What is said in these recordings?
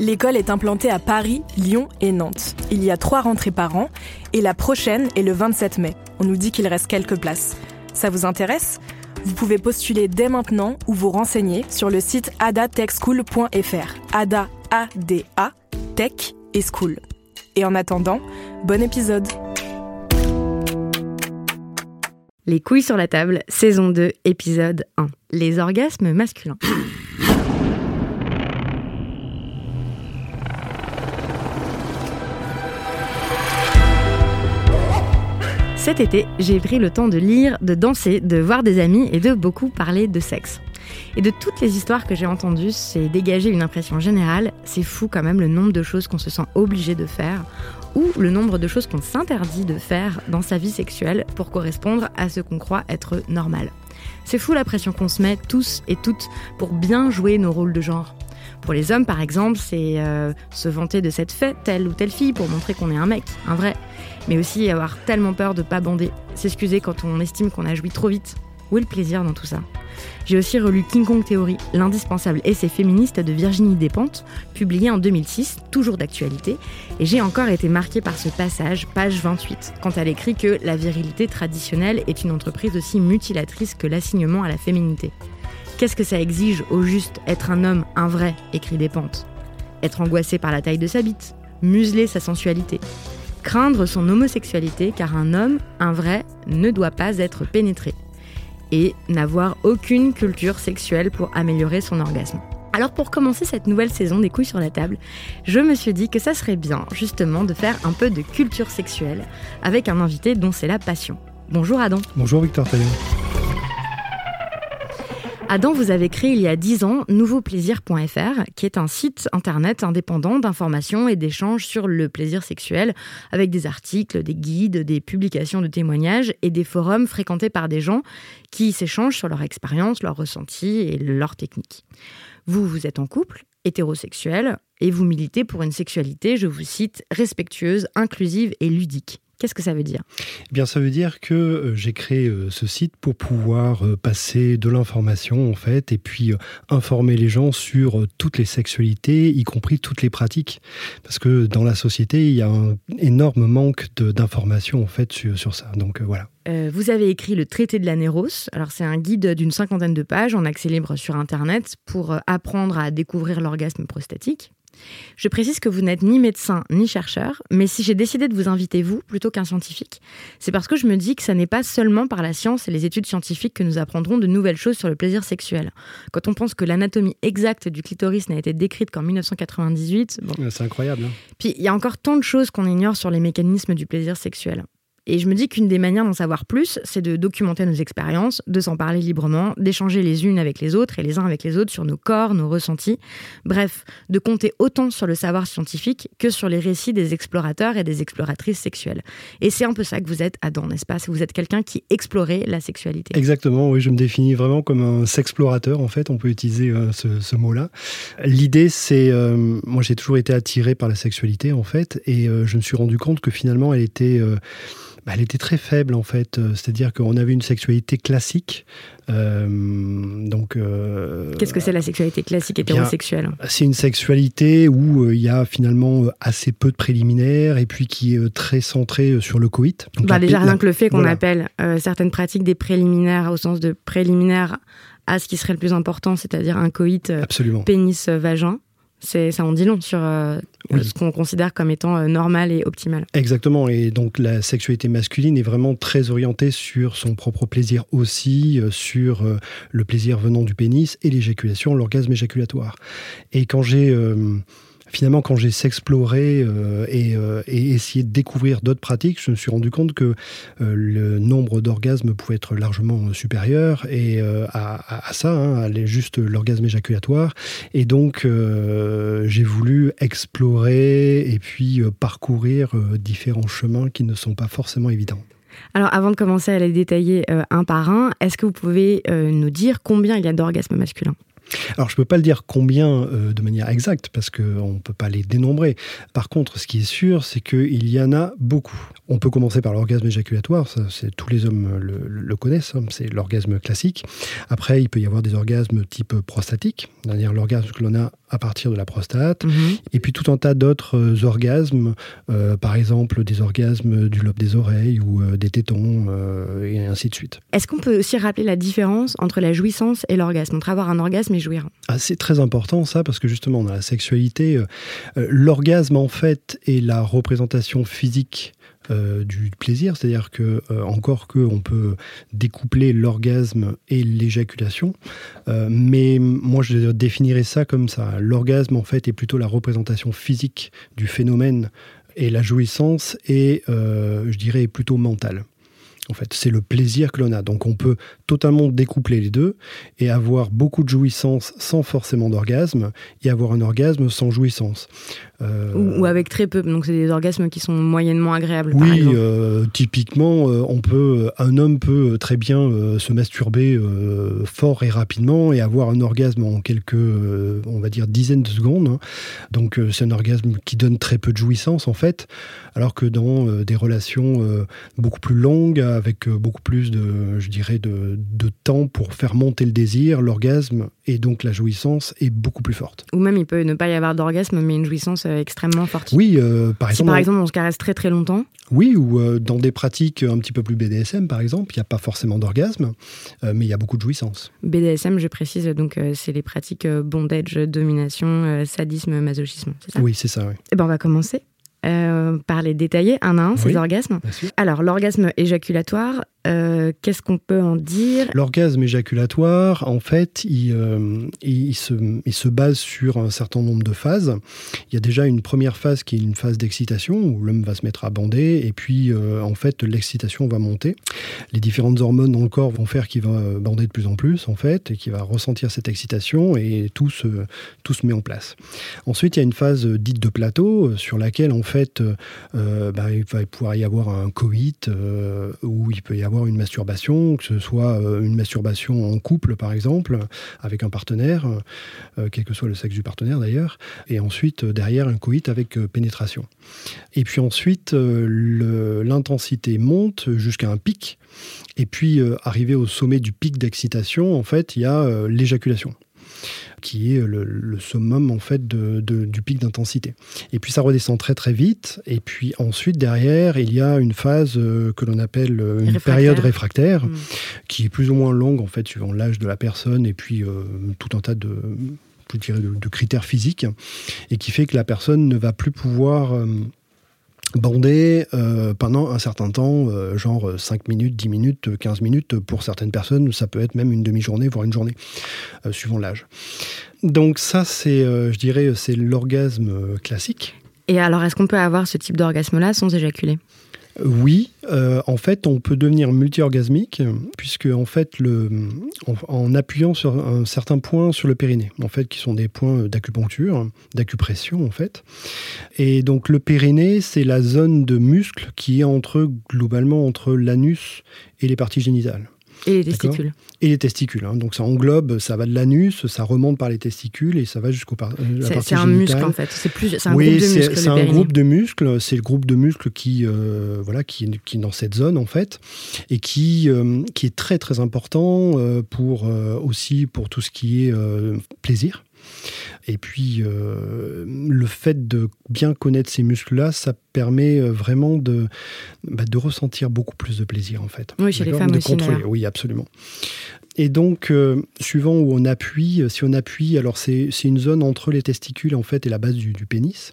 L'école est implantée à Paris, Lyon et Nantes. Il y a trois rentrées par an et la prochaine est le 27 mai. On nous dit qu'il reste quelques places. Ça vous intéresse? Vous pouvez postuler dès maintenant ou vous renseigner sur le site adatechschool.fr. Ada, A-D-A, Tech et School. Et en attendant, bon épisode Les couilles sur la table, saison 2, épisode 1. Les orgasmes masculins. Cet été, j'ai pris le temps de lire, de danser, de voir des amis et de beaucoup parler de sexe. Et de toutes les histoires que j'ai entendues, c'est dégager une impression générale, c'est fou quand même le nombre de choses qu'on se sent obligé de faire, ou le nombre de choses qu'on s'interdit de faire dans sa vie sexuelle pour correspondre à ce qu'on croit être normal. C'est fou la pression qu'on se met tous et toutes pour bien jouer nos rôles de genre. Pour les hommes, par exemple, c'est euh, se vanter de cette fête, telle ou telle fille, pour montrer qu'on est un mec, un vrai. Mais aussi avoir tellement peur de pas bander, s'excuser quand on estime qu'on a joui trop vite. Où est le plaisir dans tout ça? J'ai aussi relu King Kong Theory, l'indispensable essai féministe de Virginie Despentes, publié en 2006, toujours d'actualité, et j'ai encore été marquée par ce passage, page 28, quand elle écrit que la virilité traditionnelle est une entreprise aussi mutilatrice que l'assignement à la féminité. Qu'est-ce que ça exige au juste être un homme, un vrai, écrit Despentes Être angoissé par la taille de sa bite, museler sa sensualité, craindre son homosexualité car un homme, un vrai, ne doit pas être pénétré et n'avoir aucune culture sexuelle pour améliorer son orgasme. Alors pour commencer cette nouvelle saison des couilles sur la table, je me suis dit que ça serait bien justement de faire un peu de culture sexuelle avec un invité dont c'est la passion. Bonjour Adam. Bonjour Victor Taillon. Adam, vous avez créé il y a 10 ans nouveauplaisir.fr, qui est un site internet indépendant d'information et d'échanges sur le plaisir sexuel, avec des articles, des guides, des publications de témoignages et des forums fréquentés par des gens qui s'échangent sur leur expérience, leurs ressentis et leurs techniques. Vous, vous êtes en couple, hétérosexuel, et vous militez pour une sexualité, je vous cite, respectueuse, inclusive et ludique. Qu'est-ce que ça veut dire? Eh Bien, ça veut dire que euh, j'ai créé euh, ce site pour pouvoir euh, passer de l'information en fait, et puis informer les gens sur toutes les sexualités, y compris toutes les pratiques, parce que dans la société, il y a un énorme manque d'informations en fait sur, sur ça. Donc voilà. vous avez écrit le traité de la Néros. Alors c'est un guide d'une cinquantaine de pages en accès libre sur Internet pour apprendre à découvrir l'orgasme prostatique. Je précise que vous n'êtes ni médecin ni chercheur, mais si j'ai décidé de vous inviter vous plutôt qu'un scientifique, c'est parce que je me dis que ça n'est pas seulement par la science et les études scientifiques que nous apprendrons de nouvelles choses sur le plaisir sexuel. Quand on pense que l'anatomie exacte du clitoris n'a été décrite qu'en 1998, c'est incroyable. Hein. Puis il y a encore tant de choses qu'on ignore sur les mécanismes du plaisir sexuel. Et je me dis qu'une des manières d'en savoir plus, c'est de documenter nos expériences, de s'en parler librement, d'échanger les unes avec les autres et les uns avec les autres sur nos corps, nos ressentis. Bref, de compter autant sur le savoir scientifique que sur les récits des explorateurs et des exploratrices sexuelles. Et c'est un peu ça que vous êtes, Adam, n'est-ce pas? Vous êtes quelqu'un qui explorait la sexualité. Exactement, oui, je me définis vraiment comme un sexplorateur, en fait, on peut utiliser euh, ce, mot-là. L'idée, c'est, euh, moi j'ai toujours été attiré par la sexualité, en fait, et euh, je me suis rendu compte que finalement, elle était bah, elle était très faible en fait. Euh, c'est-à-dire qu'on avait une sexualité classique. Euh, donc. Euh, Qu'est-ce que c'est la sexualité classique hétérosexuelle? C'est une sexualité où il y a finalement assez peu de préliminaires et puis qui est très centrée sur le coït. bah, déjà rien que le fait qu'on appelle certaines pratiques des préliminaires au sens de préliminaires à ce qui serait le plus important, c'est-à-dire un coït pénis-vagin. C'est, ça en dit long sur ce qu'on considère comme étant normal et optimal. Exactement, et donc la sexualité masculine est vraiment très orientée sur son propre plaisir aussi, sur le plaisir venant du pénis et l'éjaculation, l'orgasme éjaculatoire. Et quand j'ai finalement, quand j'ai s'explorer euh, euh, et, essayé de découvrir d'autres pratiques, je me suis rendu compte que euh, le nombre d'orgasmes pouvait être largement supérieur et à, ça, hein, juste l'orgasme éjaculatoire. Et donc, j'ai voulu explorer et puis parcourir différents chemins qui ne sont pas forcément évidents. Alors, avant de commencer à les détailler un par un, est-ce que vous pouvez nous dire combien il y a d'orgasmes masculins? Alors, je ne peux pas le dire combien euh, de manière exacte, parce qu'on ne peut pas les dénombrer. Par contre, ce qui est sûr, c'est qu'il y en a beaucoup. On peut commencer par l'orgasme éjaculatoire, ça, tous les hommes le, connaissent, hein, c'est l'orgasme classique. Après, il peut y avoir des orgasmes type prostatique, c'est-à-dire l'orgasme que l'on a à partir de la prostate, mhm. et puis tout un tas d'autres euh, orgasmes, euh, par exemple des orgasmes du lobe des oreilles ou des tétons, et ainsi de suite. Est-ce qu'on peut aussi rappeler la différence entre la jouissance et l'orgasme Entre avoir un orgasme jouir? Ah, c'est très important ça, parce que justement dans la sexualité, euh, euh, l'orgasme en fait est la représentation physique euh, du plaisir, c'est-à-dire que encore que on peut découpler l'orgasme et l'éjaculation, mais moi je définirais ça comme ça. L'orgasme en fait est plutôt la représentation physique du phénomène et la jouissance est, je dirais, plutôt mentale. En fait, c'est le plaisir que l'on a. Donc, on peut totalement découpler les deux et avoir beaucoup de jouissance sans forcément d'orgasme et avoir un orgasme sans jouissance. Euh, ou, avec très peu. Donc, c'est des orgasmes qui sont moyennement agréables. Oui, euh, typiquement, euh, on peut, un homme peut très bien se masturber fort et rapidement et avoir un orgasme en quelques, on va dire, dizaines de secondes. Hein. Donc, c'est un orgasme qui donne très peu de jouissance en fait, alors que dans des relations beaucoup plus longues avec euh, beaucoup plus de, je dirais, de, temps pour faire monter le désir, l'orgasme et donc la jouissance est beaucoup plus forte. Ou même il peut ne pas y avoir d'orgasme, mais une jouissance euh, extrêmement forte. Oui, euh, par exemple. Si par exemple on se caresse très très longtemps. Oui, ou dans des pratiques un petit peu plus BDSM, par exemple, il n'y a pas forcément d'orgasme, mais il y a beaucoup de jouissance. BDSM, je précise, donc c'est les pratiques bondage, domination, sadisme, masochisme, c'est ça? Oui, c'est ça, oui. Eh ben on va commencer euh, par les détailler un à un, ces orgasmes. Alors, l'orgasme éjaculatoire, euh, qu'est-ce qu'on peut en dire? L'orgasme éjaculatoire, en fait, euh, il, se, base sur un certain nombre de phases. Il y a déjà une première phase qui est une phase d'excitation, où l'homme va se mettre à bander, et puis, euh, en fait, l'excitation va monter. Les différentes hormones dans le corps vont faire qu'il va bander de plus en plus, en fait, et qu'il va ressentir cette excitation, et tout se, tout se met en place. Ensuite, il y a une phase dite de plateau, sur laquelle, en fait, bah, il va pouvoir y avoir un coït, où il peut y avoir une masturbation, que ce soit euh, une masturbation en couple par exemple, avec un partenaire, euh, quel que soit le sexe du partenaire d'ailleurs, et ensuite euh, derrière un coït avec pénétration. Et puis ensuite, l'intensité monte jusqu'à un pic, et puis arrivé au sommet du pic d'excitation, en fait, il y a l'éjaculation qui est le, summum en fait du pic d'intensité. Et puis ça redescend très très vite. Et puis ensuite derrière, il y a une phase euh, que l'on appelle euh, une période réfractaire, mm. qui est plus ou moins longue en fait suivant l'âge de la personne et puis euh, tout un tas de de, critères physiques et qui fait que la personne ne va plus pouvoir bandé euh, pendant un certain temps, euh, genre 5 minutes, 10 minutes, 15 minutes. Pour certaines personnes, ça peut être même une demi-journée, voire une journée, euh, suivant l'âge. Donc ça, c'est, je dirais, c'est l'orgasme classique. Et alors, est-ce qu'on peut avoir ce type d'orgasme-là sans éjaculer? Oui, euh, en fait, on peut devenir multi-orgasmique, puisque en fait, le, en, appuyant sur un certain point sur le périnée, en fait, qui sont des points d'acupuncture, d'acupression, en fait. Et donc, le périnée, c'est la zone de muscle qui est entre, globalement, entre l'anus et les parties génitales. Et les testicules. Et les testicules. Hein. Donc ça englobe, ça va de l'anus, ça remonte par les testicules et ça va jusqu'au par euh, C'est un muscle en fait. C'est plus. Un oui, c'est un groupe de muscles. C'est le groupe de muscles qui, euh, voilà, qui, qui est dans cette zone en fait et qui, euh, qui est très très important pour aussi pour tout ce qui est plaisir. Et puis, euh, le fait de bien connaître ces muscles-là, ça permet euh, vraiment de, bah, de ressentir beaucoup plus de plaisir, en fait. Oui, chez les femmes de aussi. Contrôler. Oui, absolument. Et donc, euh, suivant où on appuie, si on appuie, alors c'est une zone entre les testicules en fait et la base du, pénis.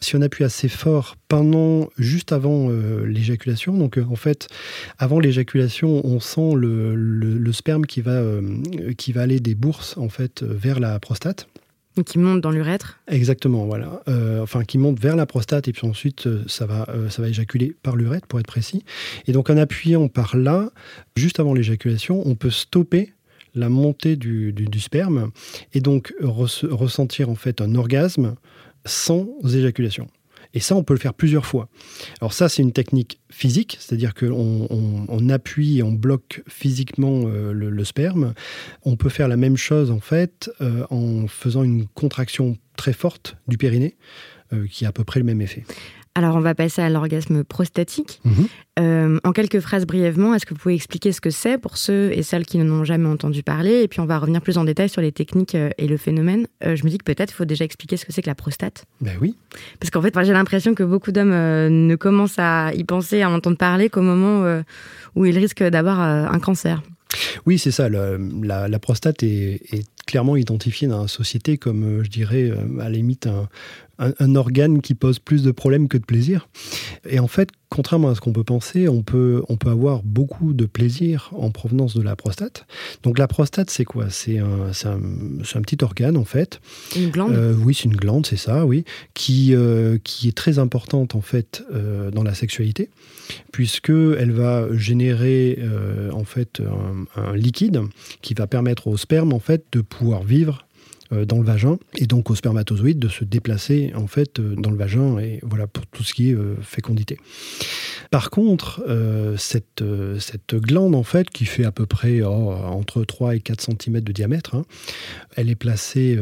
Si on appuie assez fort pendant, juste avant euh, l'éjaculation, donc en fait, avant l'éjaculation, on sent le, le, sperme qui va, qui va aller des bourses en fait vers la prostate qui monte dans l'urètre Exactement, voilà. Euh, enfin, qui monte vers la prostate et puis ensuite, euh, ça va, euh, ça va éjaculer par l'urètre, pour être précis. Et donc, en appuyant par là, juste avant l'éjaculation, on peut stopper la montée du, sperme et donc ressentir en fait un orgasme sans éjaculation. Et ça, on peut le faire plusieurs fois. Alors ça, c'est une technique physique, c'est-à-dire qu'on on, appuie et on bloque physiquement euh, le, sperme. On peut faire la même chose, en fait, euh, en faisant une contraction très forte du périnée, euh, qui a à peu près le même effet. Alors, on va passer à l'orgasme prostatique. Mhm. Euh, en quelques phrases brièvement, est-ce que vous pouvez expliquer ce que c'est pour ceux et celles qui n'en ont jamais entendu parler? Et puis, on va revenir plus en détail sur les techniques euh, et le phénomène. Euh, je me dis que peut-être il faut déjà expliquer ce que c'est que la prostate. Ben oui. Parce qu'en fait, j'ai l'impression que beaucoup d'hommes ne commencent à y penser, à en entendre parler qu'au moment où ils risquent d'avoir un cancer. Oui, c'est ça. la, prostate est, est, clairement identifiée dans la société comme, je dirais, à la limite, un, un, organe qui pose plus de problèmes que de plaisir. Et en fait, contrairement à ce qu'on peut penser, on peut, on peut avoir beaucoup de plaisir en provenance de la prostate. Donc la prostate, c'est quoi? C'est un, un, petit organe, en fait. Une glande? Euh, Oui, c'est une glande, c'est ça, oui. Qui, euh, qui est très importante, en fait, euh, dans la sexualité, puisqu'elle va générer, en fait, un, un liquide qui va permettre au sperme, en fait, de pouvoir vivre euh, dans le vagin et donc au spermatozoïde de se déplacer en fait euh, dans le vagin et voilà pour tout ce qui est euh, fécondité. Par contre, cette, glande en fait qui fait à peu près oh, entre 3 et 4 cm de diamètre, hein, elle est placée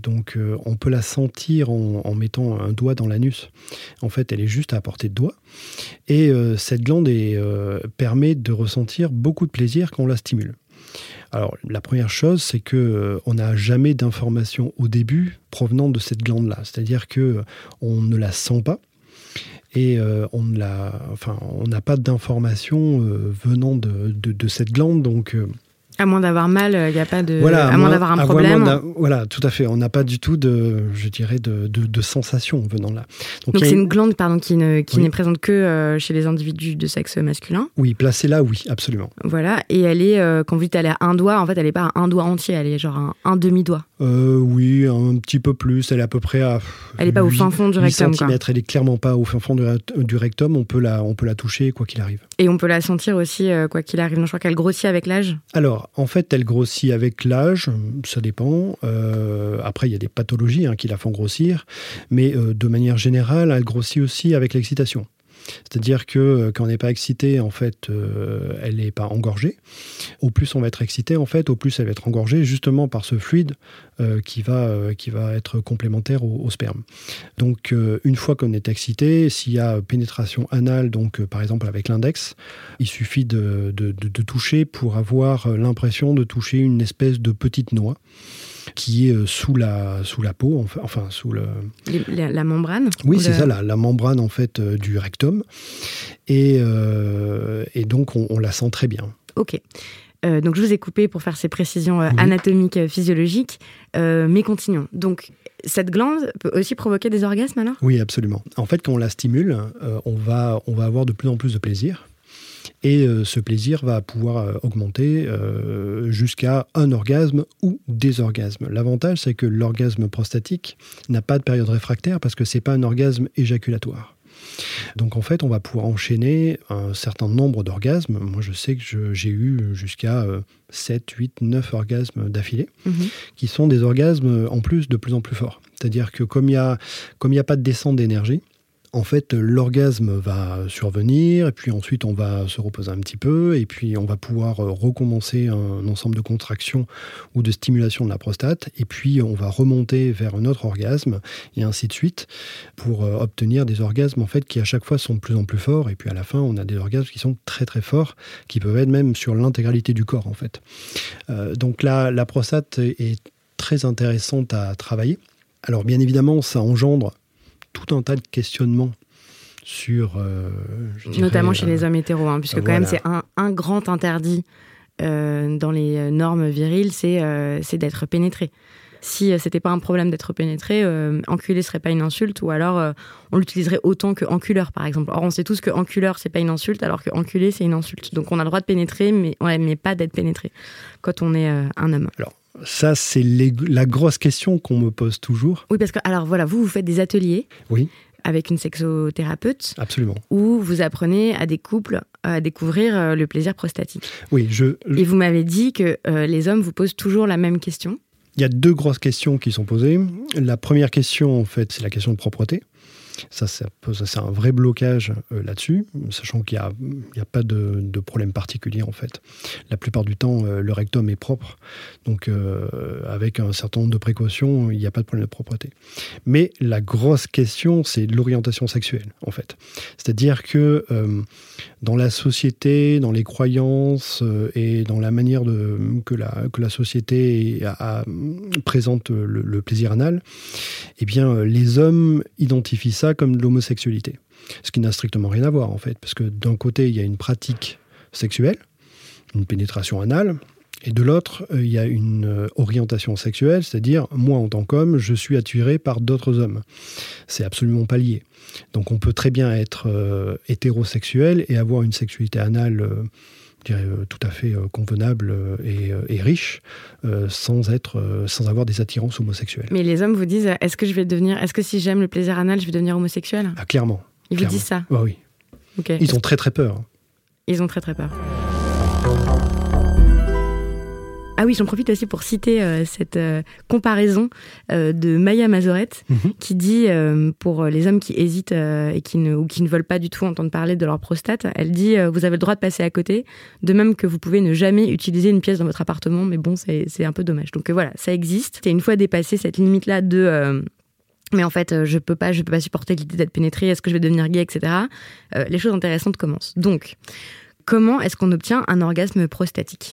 donc on peut la sentir en, mettant un doigt dans l'anus. En fait, elle est juste à portée de doigt et cette glande permet de ressentir beaucoup de plaisir quand on la stimule. Alors, la première chose, c'est que euh, on n'a jamais d'informations au début provenant de cette glande-là. C'est-à-dire que euh, on ne la sent pas et euh, on n'a pas d'informations venant de, de, cette glande. Donc, à moins d'avoir mal, il euh, n'y a pas de. Voilà, à, moins, d'avoir un problème. Voilà, tout à fait. On n'a pas du tout de, je dirais, de, de, sensation venant là. Donc c'est une... glande, pardon, qui ne, qui n'est présente que euh, chez les individus de sexe masculin. Oui, placée là, oui, absolument. Voilà, et elle est, euh, quand vous dites elle est à un doigt, en fait, elle n'est pas un doigt entier, elle est genre un, demi doigt. oui, un petit peu plus. Elle est à peu près à. Elle n'est pas au fin fond du rectum. Elle est clairement pas au fin fond du, rectum. On peut la, on peut la toucher quoi qu'il arrive. Et on peut la sentir aussi quoi qu'il arrive. je crois qu'elle grossit avec l'âge. Alors en fait, elle grossit avec l'âge, ça dépend. Euh, après, il y a des pathologies hein, qui la font grossir, mais euh, de manière générale, elle grossit aussi avec l'excitation. C'est-à-dire que euh, quand on n'est pas excité, en fait, euh, elle n'est pas engorgée. Au plus on va être excité, en fait, au plus elle va être engorgée, justement par ce fluide euh, qui, va, qui va être complémentaire au, sperme. Donc, une fois qu'on est excité, s'il y a pénétration anale, donc par exemple avec l'index, il suffit de, de toucher pour avoir l'impression de toucher une espèce de petite noix qui est euh, sous la, sous la peau, enfin sous le... La, membrane Oui, c'est ça, la, membrane en fait euh, du rectum. Et, euh, et donc on, la sent très bien. Ok. donc je vous ai coupé pour faire ces précisions anatomiques, physiologiques, mais continuons. Donc cette glande peut aussi provoquer des orgasmes alors? Oui, absolument. En fait, quand on la stimule, on, va, on va avoir de plus en plus de plaisir. Et euh, ce plaisir va pouvoir euh, augmenter euh, jusqu'à un orgasme ou des orgasmes. L'avantage, c'est que l'orgasme prostatique n'a pas de période réfractaire parce que ce n'est pas un orgasme éjaculatoire. Donc en fait, on va pouvoir enchaîner un certain nombre d'orgasmes. Moi, je sais que j'ai eu jusqu'à 7, 8, 9 orgasmes d'affilée, mhm. qui sont des orgasmes en plus de plus en plus forts. C'est-à-dire que comme il n'y a, a pas de descente d'énergie, en fait, l'orgasme va survenir, et puis ensuite on va se reposer un petit peu, et puis on va pouvoir euh, recommencer un ensemble de contractions ou de stimulation de la prostate, et puis on va remonter vers un autre orgasme, et ainsi de suite, pour euh, obtenir des orgasmes en fait qui à chaque fois sont de plus en plus forts, et puis à la fin on a des orgasmes qui sont très très forts, qui peuvent être même sur l'intégralité du corps en fait. Euh, donc là, la prostate est très intéressante à travailler. Alors bien évidemment, ça engendre tout un tas de questionnements sur... Euh, Notamment chez les euh, hommes hétéros, hein, puisque quand même c'est un, grand interdit dans les normes viriles, c'est d'être pénétré si c'était pas un problème d'être pénétré, enculé serait pas une insulte, ou alors on l'utiliserait autant que enculeur, par exemple. Or, on sait tous que enculeur, c'est pas une insulte, alors que enculé, c'est une insulte. Donc, on a le droit de pénétrer, mais, ouais, mais pas d'être pénétré quand on est un homme. Alors, ça, c'est la grosse question qu'on me pose toujours. Oui, parce que, alors voilà, vous, vous faites des ateliers. Oui avec une sexothérapeute. Absolument. Où vous apprenez à des couples à découvrir euh, le plaisir prostatique. Oui, je. Et vous m'avez dit que euh, les hommes vous posent toujours la même question. Il y a deux grosses questions qui sont posées. La première question, en fait, c'est la question de propreté. Ça, c'est un vrai blocage euh, là-dessus, sachant qu'il n'y a, pas de, problème particulier en fait. La plupart du temps, euh, le rectum est propre, donc euh, avec un certain nombre de précautions, il n'y a pas de problème de propreté. Mais la grosse question, c'est l'orientation sexuelle en fait. C'est-à-dire que dans la société, dans les croyances et dans la manière que, la, société présente le, le, plaisir anal, eh bien, les hommes identifient ça comme de l'homosexualité. Ce qui n'a strictement rien à voir, en fait, parce que d'un côté, il y a une pratique sexuelle, une pénétration anale, et de l'autre, euh, il y a une euh, orientation sexuelle, c'est-à-dire, moi, en tant qu'homme, je suis attiré par d'autres hommes. C'est absolument pas lié. Donc, on peut très bien être euh, hétérosexuel et avoir une sexualité anale je dirais, tout à fait convenable et, riche, sans, être, sans avoir des attirances homosexuelles. Mais les hommes vous disent, est-ce que je vais devenir, est-ce que si j'aime le plaisir anal, je vais devenir homosexuel? Ah, Clairement. Ils vous disent ça? Oui. Ils ont très très peur. Ils ont très très peur. Ah oui, j'en profite aussi pour citer euh, cette euh, comparaison euh, de Maya Mazorette mhm. qui dit pour les hommes qui hésitent et qui ne, ou qui ne veulent pas du tout entendre parler de leur prostate, elle dit vous avez le droit de passer à côté, de même que vous pouvez ne jamais utiliser une pièce dans votre appartement, mais bon, c'est un peu dommage. Donc voilà, ça existe. Et une fois dépassé cette limite-là de mais en fait, je peux pas, je peux pas supporter l'idée d'être pénétré. Est-ce que je vais devenir gay, etc. les choses intéressantes commencent. Donc, comment est-ce qu'on obtient un orgasme prostatique?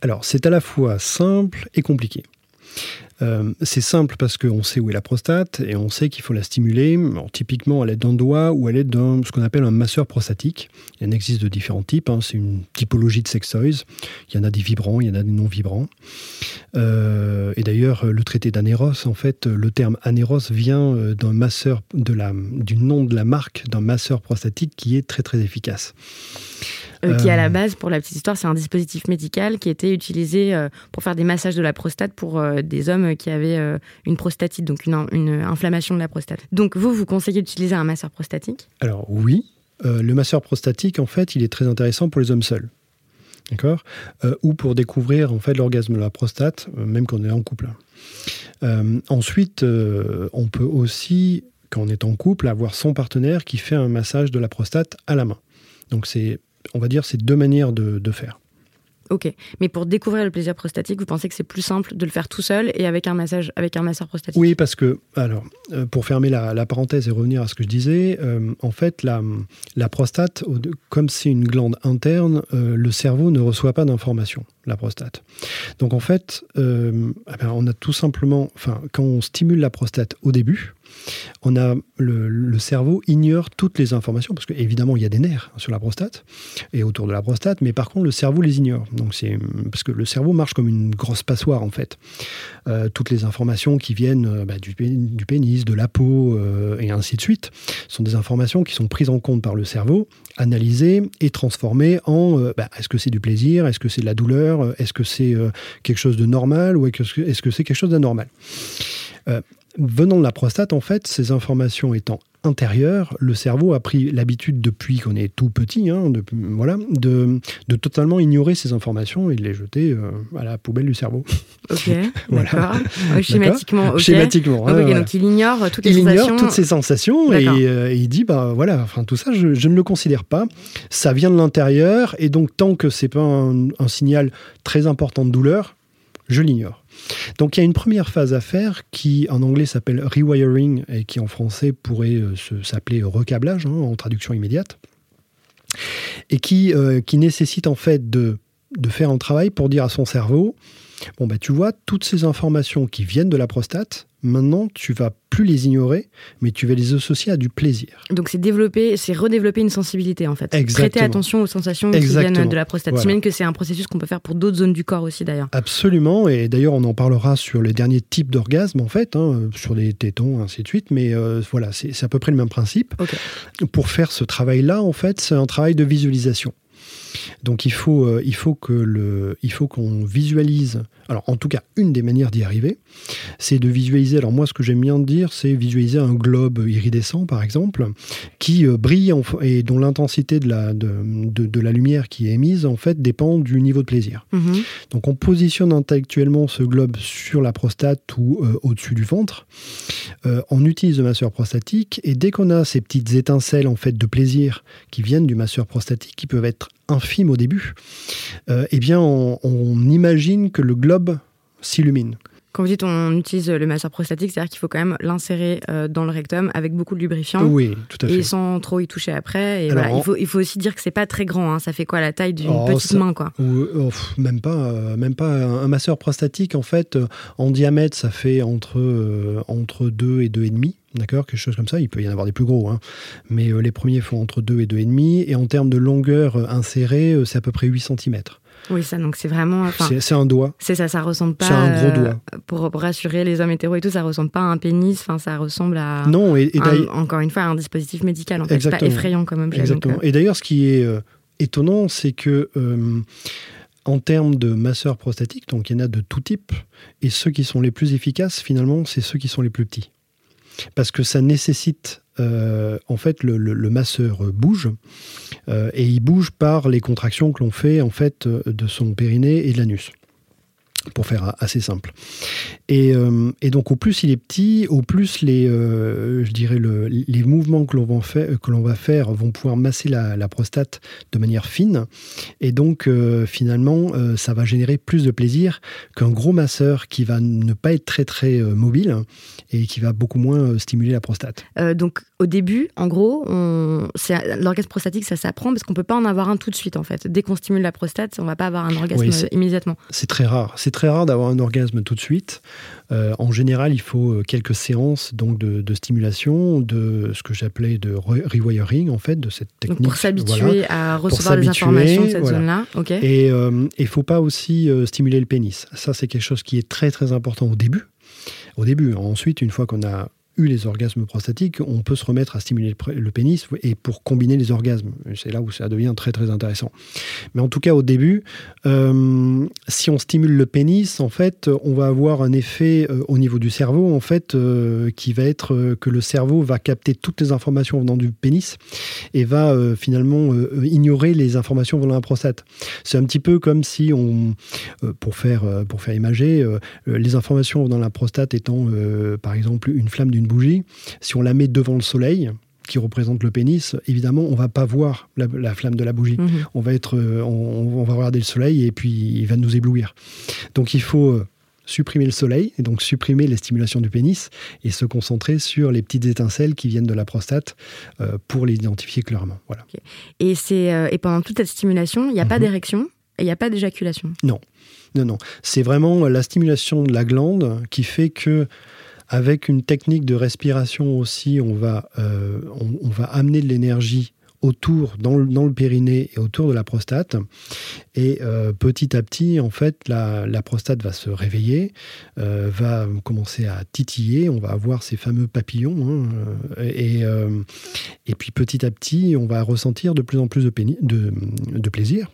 Alors, c'est à la fois simple et compliqué. Euh, c'est simple parce qu'on sait où est la prostate et on sait qu'il faut la stimuler, typiquement à l'aide d'un doigt ou à l'aide d'un ce qu'on appelle un masseur prostatique. Il en existe de différents types, hein. c'est une typologie de sextoys. Il y en a des vibrants, il y en a des non vibrants. Euh, et d'ailleurs, le traité d'anéros, en fait, le terme anéros vient euh, d'un masseur du nom de la marque d'un masseur prostatique qui est très très efficace. Euh, qui à la base, pour la petite histoire, c'est un dispositif médical qui était utilisé euh, pour faire des massages de la prostate pour euh, des hommes qui avaient une prostatite, donc une, une, inflammation de la prostate. Donc vous, vous conseillez d'utiliser un masseur prostatique? Alors oui, le masseur prostatique, en fait, il est très intéressant pour les hommes seuls. D'accord? Ou pour découvrir en fait l'orgasme de la prostate, même quand on est en couple. ensuite, on peut aussi, quand on est en couple, avoir son partenaire qui fait un massage de la prostate à la main. Donc c'est on va dire, c'est deux manières de, faire. Ok, mais pour découvrir le plaisir prostatique, vous pensez que c'est plus simple de le faire tout seul et avec un massage, avec un masseur prostatique? Oui, parce que, alors, euh, pour fermer la, parenthèse et revenir à ce que je disais, euh, en fait, la, la prostate, comme c'est une glande interne, euh, le cerveau ne reçoit pas d'informations, la prostate. Donc en fait, eh ben, on a tout simplement, enfin, quand on stimule la prostate au début, on a le, cerveau ignore toutes les informations parce qu'évidemment il y a des nerfs sur la prostate et autour de la prostate, mais par contre le cerveau les ignore. Donc c'est parce que le cerveau marche comme une grosse passoire en fait. Euh, toutes les informations qui viennent euh, bah, du, pénis, de la peau euh, et ainsi de suite sont des informations qui sont prises en compte par le cerveau, analysées et transformées en bah, est-ce que c'est du plaisir, est-ce que c'est de la douleur, est-ce que c'est quelque chose de normal ou est-ce que c'est quelque chose d'anormal. Venant de la prostate, en fait, ces informations étant intérieur, le cerveau a pris l'habitude depuis qu'on est tout petit, hein, de, voilà, de, de, totalement ignorer ces informations et de les jeter euh, à la poubelle du cerveau. Ok, d'accord. schématiquement, Schématiquement. Hein, Donc il ignore toutes les il sensations. ignore toutes ces sensations et, euh, il dit bah voilà, enfin tout ça, je, je, ne le considère pas. Ça vient de l'intérieur et donc tant que c'est pas un, un signal très important de douleur, je l'ignore. Donc il y a une première phase à faire qui en anglais s'appelle rewiring et qui en français pourrait euh, s'appeler recablage hein, en traduction immédiate. Et qui, euh, nécessite en fait de, faire un travail pour dire à son cerveau bon bah tu vois toutes ces informations qui viennent de la prostate Maintenant, tu vas plus les ignorer, mais tu vas les associer à du plaisir. Donc c'est développer, c'est redévelopper une sensibilité en fait. Exactement. Prêter attention aux sensations qui viennent de la prostate. J'imagine que c'est un processus qu'on peut faire pour d'autres zones du corps aussi d'ailleurs. Absolument, et d'ailleurs on en parlera sur les derniers types d'orgasmes en fait, hein, sur les tétons, ainsi de suite. Mais euh, voilà, c'est à peu près le même principe. Pour faire ce travail-là, en fait, c'est un travail de visualisation. Donc il faut, euh, il faut que le, il faut qu'on visualise. Alors en tout cas, une des manières d'y arriver, c'est de visualiser. Alors moi, ce que j'aime bien dire, c'est visualiser un globe iridescent, par exemple, qui euh, brille et dont l'intensité de la, de, de, la lumière qui est émise, en fait, dépend du niveau de plaisir. Mhm. Donc on positionne intellectuellement ce globe sur la prostate ou euh, au-dessus du ventre. on utilise le masseur prostatique et dès qu'on a ces petites étincelles en fait de plaisir qui viennent du masseur prostatique, qui peuvent être infime au début, euh, eh bien, on, imagine que le globe s'illumine. Quand vous dites on utilise le masseur prostatique, c'est-à-dire qu'il faut quand même l'insérer euh, dans le rectum avec beaucoup de lubrifiant. Oui, tout à fait. Et sans trop y toucher après. Et il, faut, il faut aussi dire que c'est pas très grand. Hein. Ça fait quoi la taille d'une oh, petite main, quoi oh, Même pas, euh, même pas. Un masseur prostatique, en fait, en diamètre, ça fait entre entre 2 et 2,5. D'accord Quelque chose comme ça. Il peut y en avoir des plus gros. Hein. Mais euh, les premiers font entre 2 et 2,5. Et en termes de longueur euh, insérée, euh, c'est à peu près 8 cm. Oui, ça, donc c'est vraiment. C'est un doigt. C'est ça, ça ressemble pas. C'est un gros doigt. pour, rassurer les hommes hétéros et tout, ça ressemble pas à un pénis, enfin, ça ressemble à. Non, et, encore une fois, un dispositif médical, en fait. C'est pas effrayant comme objet. Exactement. et d'ailleurs, ce qui est étonnant, c'est que. en termes de masseurs prostatiques, donc il y en a de tout type, et ceux qui sont les plus efficaces, finalement, c'est ceux qui sont les plus petits parce que ça nécessite euh, en fait le, masseur bouge euh, et il bouge par les contractions que l'on fait en fait de son périnée et de l'anus pour faire assez simple. Et, euh, et, donc au plus il est petit, au plus les, euh, je dirais le, les mouvements que l'on va, faire, va vont pouvoir masser la, la, prostate de manière fine. Et donc euh, finalement, ça va générer plus de plaisir qu'un gros masseur qui va ne pas être très très mobile et qui va beaucoup moins stimuler la prostate. donc au début, en gros, l'orgasme prostatique, ça s'apprend parce qu'on peut pas en avoir un tout de suite en fait. Dès qu'on stimule la prostate, on va pas avoir un orgasme immédiatement. C'est très rare. C'est très rare d'avoir un orgasme tout de suite. Euh, en général, il faut euh, quelques séances donc de, stimulation, de ce que j'appelais de rewiring en fait, de cette technique. Donc pour s'habituer à recevoir des informations de cette zone-là. Et euh, il ne faut pas aussi stimuler le pénis. Ça, c'est quelque chose qui est très très important au début. Au début. Ensuite, une fois qu'on a eu les orgasmes prostatiques, on peut se remettre à stimuler le pénis et pour combiner les orgasmes. C'est là où ça devient très très intéressant. Mais en tout cas, au début, euh, si on stimule le pénis, en fait, on va avoir un effet euh, au niveau du cerveau, en fait, euh, qui va être que le cerveau va capter toutes les informations venant du pénis et va finalement ignorer les informations venant de la prostate. C'est un petit peu comme si on, pour faire pour faire imager, les informations venant de la prostate étant, par exemple, une flamme d'une bougie, si on la met devant le soleil, qui représente le pénis, évidemment, on va pas voir la, flamme de la bougie. Mhm. On va être, euh, on, va regarder le soleil et puis il va nous éblouir. Donc il faut euh, supprimer le soleil et donc supprimer les stimulations du pénis et se concentrer sur les petites étincelles qui viennent de la prostate euh, pour les identifier clairement. Voilà. Et c'est et pendant toute cette stimulation, il n'y a pas mhm. d'érection et il n'y a pas d'éjaculation? Non, non, non. C'est vraiment la stimulation de la glande qui fait que Avec une technique de respiration aussi, on va, on va amener de l'énergie autour, dans le, dans le, périnée et autour de la prostate. Et euh, petit à petit, en fait, la, la prostate va se réveiller, euh, va commencer à titiller, on va avoir ces fameux papillons. Hein, euh, et, et puis petit à petit, on va ressentir de plus en plus de, plaisir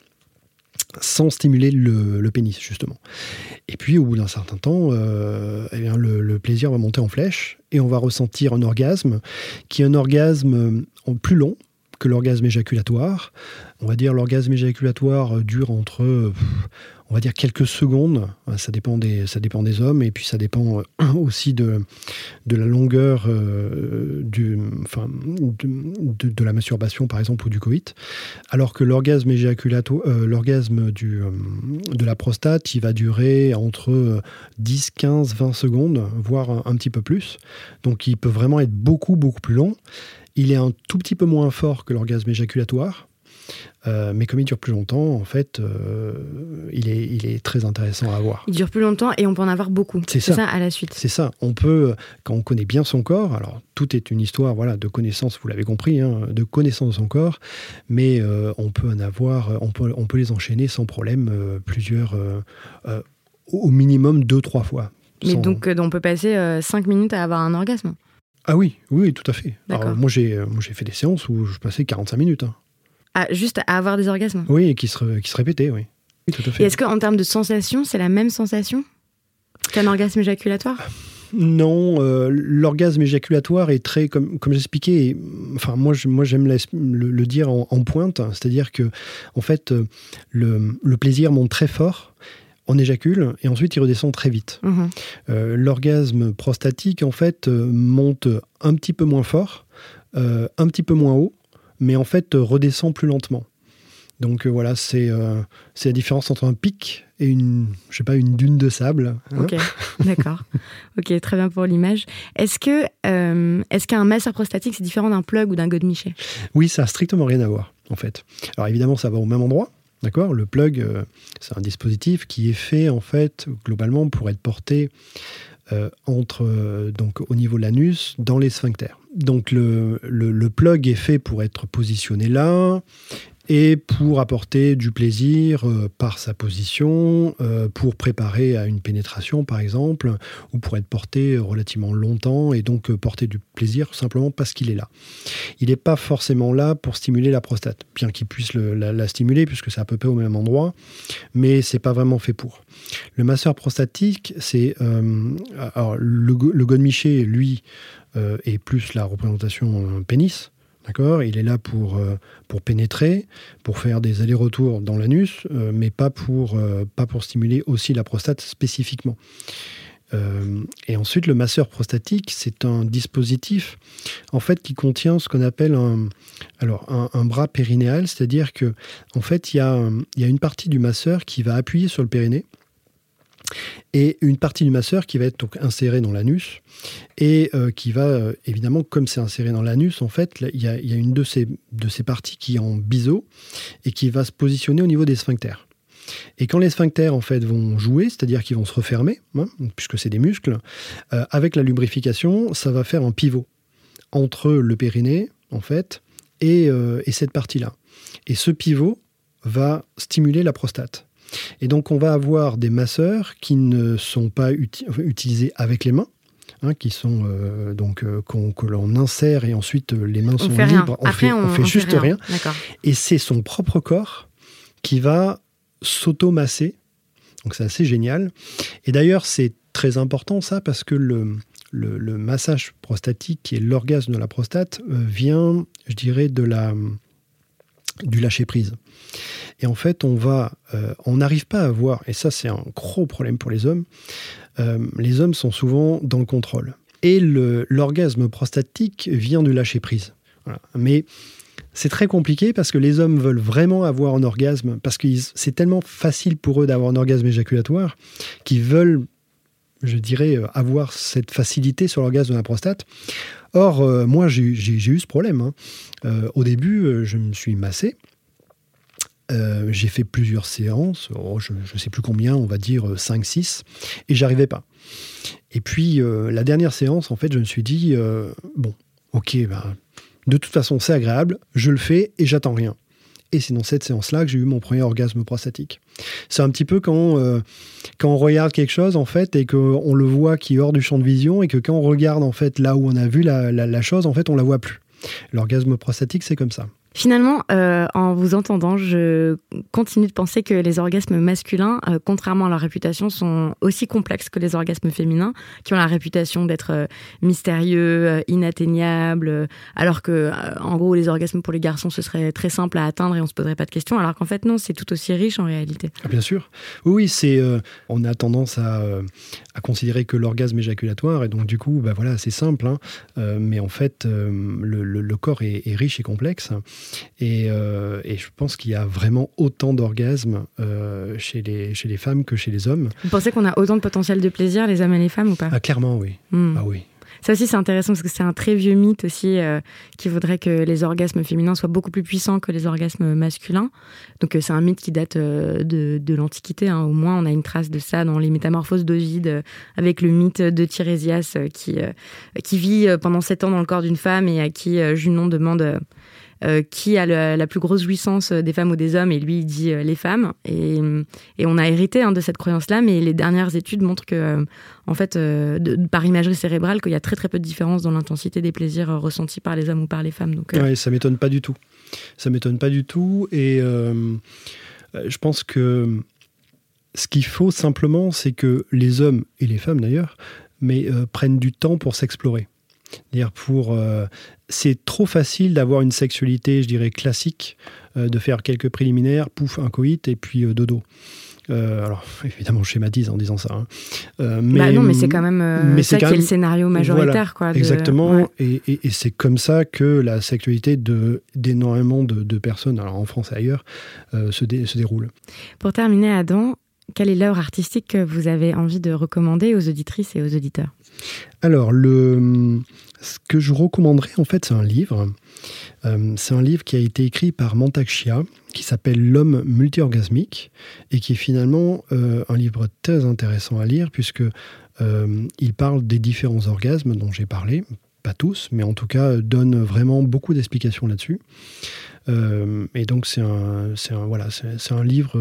sans stimuler le, le, pénis, justement. Et puis, au bout d'un certain temps, eh bien, le, le, plaisir va monter en flèche et on va ressentir un orgasme qui est un orgasme plus long, que l'orgasme éjaculatoire. On va dire l'orgasme éjaculatoire dure entre, on va dire quelques secondes. Ça dépend des, ça dépend des hommes et puis ça dépend euh, aussi de, de la longueur euh, du, enfin, de, de, la masturbation par exemple ou du coït. Alors que l'orgasme éjaculatoire, euh, l'orgasme du, de la prostate, il va durer entre 10, 15, 20 secondes, voire un, un petit peu plus. Donc il peut vraiment être beaucoup, beaucoup plus long. Il est un tout petit peu moins fort que l'orgasme éjaculatoire. Euh, mais comme il dure plus longtemps, en fait, euh, il, est, il est très intéressant à avoir. Il dure plus longtemps et on peut en avoir beaucoup. C'est ça. à la suite. C'est ça. On peut, quand on connaît bien son corps, alors tout est une histoire voilà, de connaissance, vous l'avez compris, hein, de connaissance de son corps, mais euh, on peut en avoir, on peut, on peut les enchaîner sans problème plusieurs, au minimum deux, trois fois. Mais donc, on peut passer cinq minutes à avoir un orgasme ah oui, oui, tout à fait. moi, j'ai, euh, moi, j'ai fait des séances où je passais 45 minutes. Hein. Ah, juste à avoir des orgasmes Oui, qui se, qui se répétaient, oui. tout à fait. Et est-ce qu'en termes de sensation, c'est la même sensation qu'un orgasme éjaculatoire? Non, euh, l'orgasme éjaculatoire est très, comme, comme j'expliquais, enfin moi, moi j'aime le, dire en, pointe, c'est-à-dire que en fait euh, le, le, plaisir monte très fort on éjacule et ensuite il redescend très vite. Mhm. Euh, l'orgasme prostatique, en fait, euh, monte un petit peu moins fort, euh, un petit peu moins haut, mais en fait redescend plus lentement. Donc voilà, c'est la différence entre un pic et une, je sais pas, une dune de sable. Hein. ok, d'accord. Ok, très bien pour l'image. Est-ce que est-ce qu'un masseur prostatique c'est différent d'un plug ou d'un godemiché? Oui, ça a strictement rien à voir en fait. Alors évidemment, ça va au même endroit, D'accord Le plug, euh, c'est un dispositif qui est fait en fait globalement pour être porté euh, entre euh, donc au niveau de l'anus dans les sphincters. Donc le, le, plug est fait pour être positionné là et pour apporter du plaisir euh, par sa position, euh, pour préparer à une pénétration par exemple, ou pour être porté relativement longtemps et donc euh, porter du plaisir simplement parce qu'il est là. Il n'est pas forcément là pour stimuler la prostate, bien qu'il puisse la, stimuler puisque c'est à peu près au même endroit, mais c'est pas vraiment fait pour. Le masseur prostatique, c'est alors le, le lui, est plus la représentation pénis. D'accord Il est là pour, euh, pour pénétrer, pour faire des allers-retours dans l'anus, euh, mais pas pour, euh, pas pour stimuler aussi la prostate spécifiquement. et ensuite, le masseur prostatique, c'est un dispositif en fait qui contient ce qu'on appelle un, alors, un, bras périnéal, c'est-à-dire que en fait, il y, a, y a une partie du masseur qui va appuyer sur le périnée et une partie du masseur qui va être donc insérée dans l'anus et euh, qui va euh, évidemment comme c'est inséré dans l'anus en fait il y, a, une de ces, parties qui est en biseau et qui va se positionner au niveau des sphincters. Et quand les sphincters en fait vont jouer, c'est-à-dire qu'ils vont se refermer, hein, puisque c'est des muscles, euh, avec la lubrification, ça va faire un pivot entre le périnée en fait et, et cette partie-là. Et ce pivot va stimuler la prostate. Et donc on va avoir des masseurs qui ne sont pas utilisés avec les mains, Hein, qui sont euh, donc euh, que l'on insère et ensuite euh, les mains sont libres. On fait, on, fait, juste rien. Et c'est son propre corps qui va s'automasser. Donc c'est assez génial. Et d'ailleurs c'est très important ça parce que le, le, massage prostatique qui est l'orgasme de la prostate vient, je dirais, de la du lâcher prise. Et en fait, on va, euh, on n'arrive pas à voir, et ça c'est un gros problème pour les hommes. Euh, les hommes sont souvent dans le contrôle. Et l'orgasme prostatique vient du lâcher prise. Mais c'est très compliqué parce que les hommes veulent vraiment avoir un orgasme, parce que c'est tellement facile pour eux d'avoir un orgasme éjaculatoire qu'ils veulent, je dirais, avoir cette facilité sur l'orgasme de la prostate. Or, euh, moi, j'ai eu ce problème. Hein. au début, je me suis massé Euh, j'ai fait plusieurs séances, oh, je ne sais plus combien, on va dire 5-6, et j'arrivais pas. Et puis, la dernière séance, en fait, je me suis dit, bon, ok, ben, de toute façon, c'est agréable, je le fais et j'attends rien. Et c'est dans cette séance-là que j'ai eu mon premier orgasme prostatique. C'est un petit peu quand, euh, quand on regarde quelque chose, en fait, et qu'on le voit qui est hors du champ de vision, et que quand on regarde, en fait, là où on a vu la, la chose, en fait, on la voit plus. L'orgasme prostatique, c'est comme ça. Finalement, euh, en vous entendant, je continue de penser que les orgasmes masculins, euh, contrairement à leur réputation, sont aussi complexes que les orgasmes féminins, qui ont la réputation d'être euh, mystérieux, inatteignables, alors que, en gros, les orgasmes pour les garçons, ce serait très simple à atteindre et on se poserait pas de questions, alors qu'en fait, non, c'est tout aussi riche en réalité. Ah, bien sûr. Oui, c'est, on a tendance à, à considérer que l'orgasme éjaculatoire, et donc du coup, bah voilà, c'est simple, hein, mais en fait, le, le, corps est riche et complexe. Euh, et, je pense qu'il y a vraiment autant d'orgasmes euh, chez, les, chez les femmes que chez les hommes. Vous pensez qu'on a autant de potentiel de plaisir, les hommes et les femmes, ou pas? Ah, Clairement, oui. Hmm. Ah oui. Ça aussi, c'est intéressant parce que c'est un très vieux mythe aussi euh, qui voudrait que les orgasmes féminins soient beaucoup plus puissants que les orgasmes masculins. Donc, c'est un mythe qui date de, de l'Antiquité. Hein. Au moins, on a une trace de ça dans les Métamorphoses d'Ovide avec le mythe de Tirésias qui, qui vit pendant sept ans dans le corps d'une femme et à qui Junon demande euh, qui a la plus grosse jouissance des femmes ou des hommes, et lui, il dit euh, les femmes. Et, on a hérité hein, de cette croyance-là, mais les dernières études montrent que, euh, en fait, par imagerie cérébrale, qu'il y a très très peu de différence dans l'intensité des plaisirs ressentis par les hommes ou par les femmes. Donc, ouais, ça m'étonne pas du tout. Ça m'étonne pas du tout. Et je pense que ce qu'il faut simplement, c'est que les hommes et les femmes d'ailleurs, mais prennent du temps pour s'explorer. Dire pour, euh, c'est trop facile d'avoir une sexualité, je dirais classique, euh, de faire quelques préliminaires, pouf, un coït et puis euh, dodo. alors, évidemment, je schématise en disant ça. Hein. mais, bah non, mais c'est quand même ça qui est le scénario majoritaire. quoi, Exactement. Et, c'est comme ça que la sexualité d'énormément de, de, personnes, alors en France et ailleurs, se, se déroule. Pour terminer, Adam, quelle est l'œuvre artistique que vous avez envie de recommander aux auditrices et aux auditeurs? Alors, ce que je recommanderais, en fait, c'est un livre. Euh, c'est un livre qui a été écrit par Mantak Chia, qui s'appelle L'homme multiorgasmique, et qui est finalement euh, un livre très intéressant à lire, puisque euh, il parle des différents orgasmes dont j'ai parlé, pas tous, mais en tout cas donne vraiment beaucoup d'explications là-dessus. et donc c'est un livre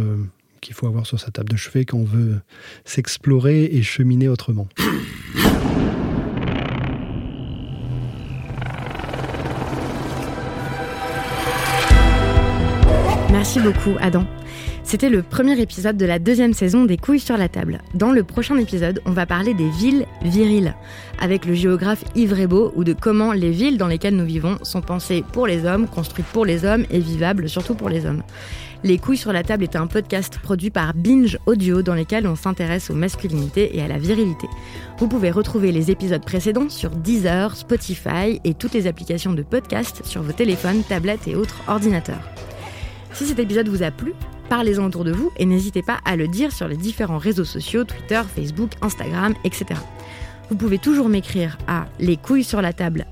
qu'il faut avoir sur sa table de chevet quand on veut s'explorer et cheminer autrement. Merci beaucoup, Adam. C'était le premier épisode de la deuxième saison des couilles sur la table. Dans le prochain épisode, on va parler des villes viriles, avec le géographe Yves Rebaud, ou de comment les villes dans lesquelles nous vivons sont pensées pour les hommes, construites pour les hommes et vivables surtout pour les hommes. Les couilles sur la table est un podcast produit par Binge Audio dans lequel on s'intéresse aux masculinités et à la virilité. Vous pouvez retrouver les épisodes précédents sur Deezer, Spotify et toutes les applications de podcast sur vos téléphones, tablettes et autres ordinateurs. Si cet épisode vous a plu, parlez-en autour de vous et n'hésitez pas à le dire sur les différents réseaux sociaux, Twitter, Facebook, Instagram, etc. Vous pouvez toujours m'écrire à les couilles sur la table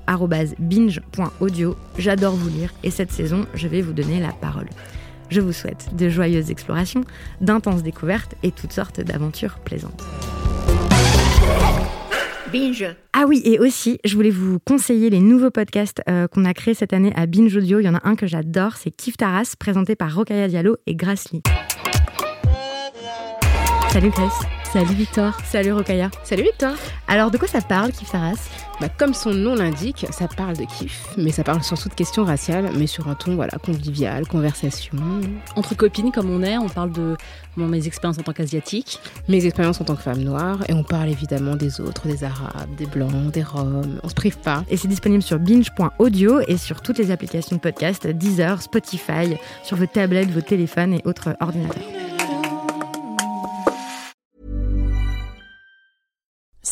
binge.audio. J'adore vous lire et cette saison, je vais vous donner la parole. Je vous souhaite de joyeuses explorations, d'intenses découvertes et toutes sortes d'aventures plaisantes. Binge. Ah oui, et aussi, je voulais vous conseiller les nouveaux podcasts euh, qu'on a créés cette année à Binge Audio. Il y en a un que j'adore, c'est Kif Taras, présenté par Rokaya Diallo et Grassly. Salut Grace. Salut Victor. Salut Rokaya. Salut Victor. Alors de quoi ça parle, Kif Taras bah, Comme son nom l'indique, ça parle de kiff, mais ça parle surtout de questions raciales, mais sur un ton voilà, convivial, conversation. Entre copines comme on est, on parle de mes expériences en tant qu'asiatique. Mes expériences en tant que femme noire, et on parle évidemment des autres, des arabes, des blancs, des roms, on se prive pas. Et c'est disponible sur binge.audio et sur toutes les applications de podcast, Deezer, Spotify, sur vos tablettes, vos téléphones et autres ordinateurs.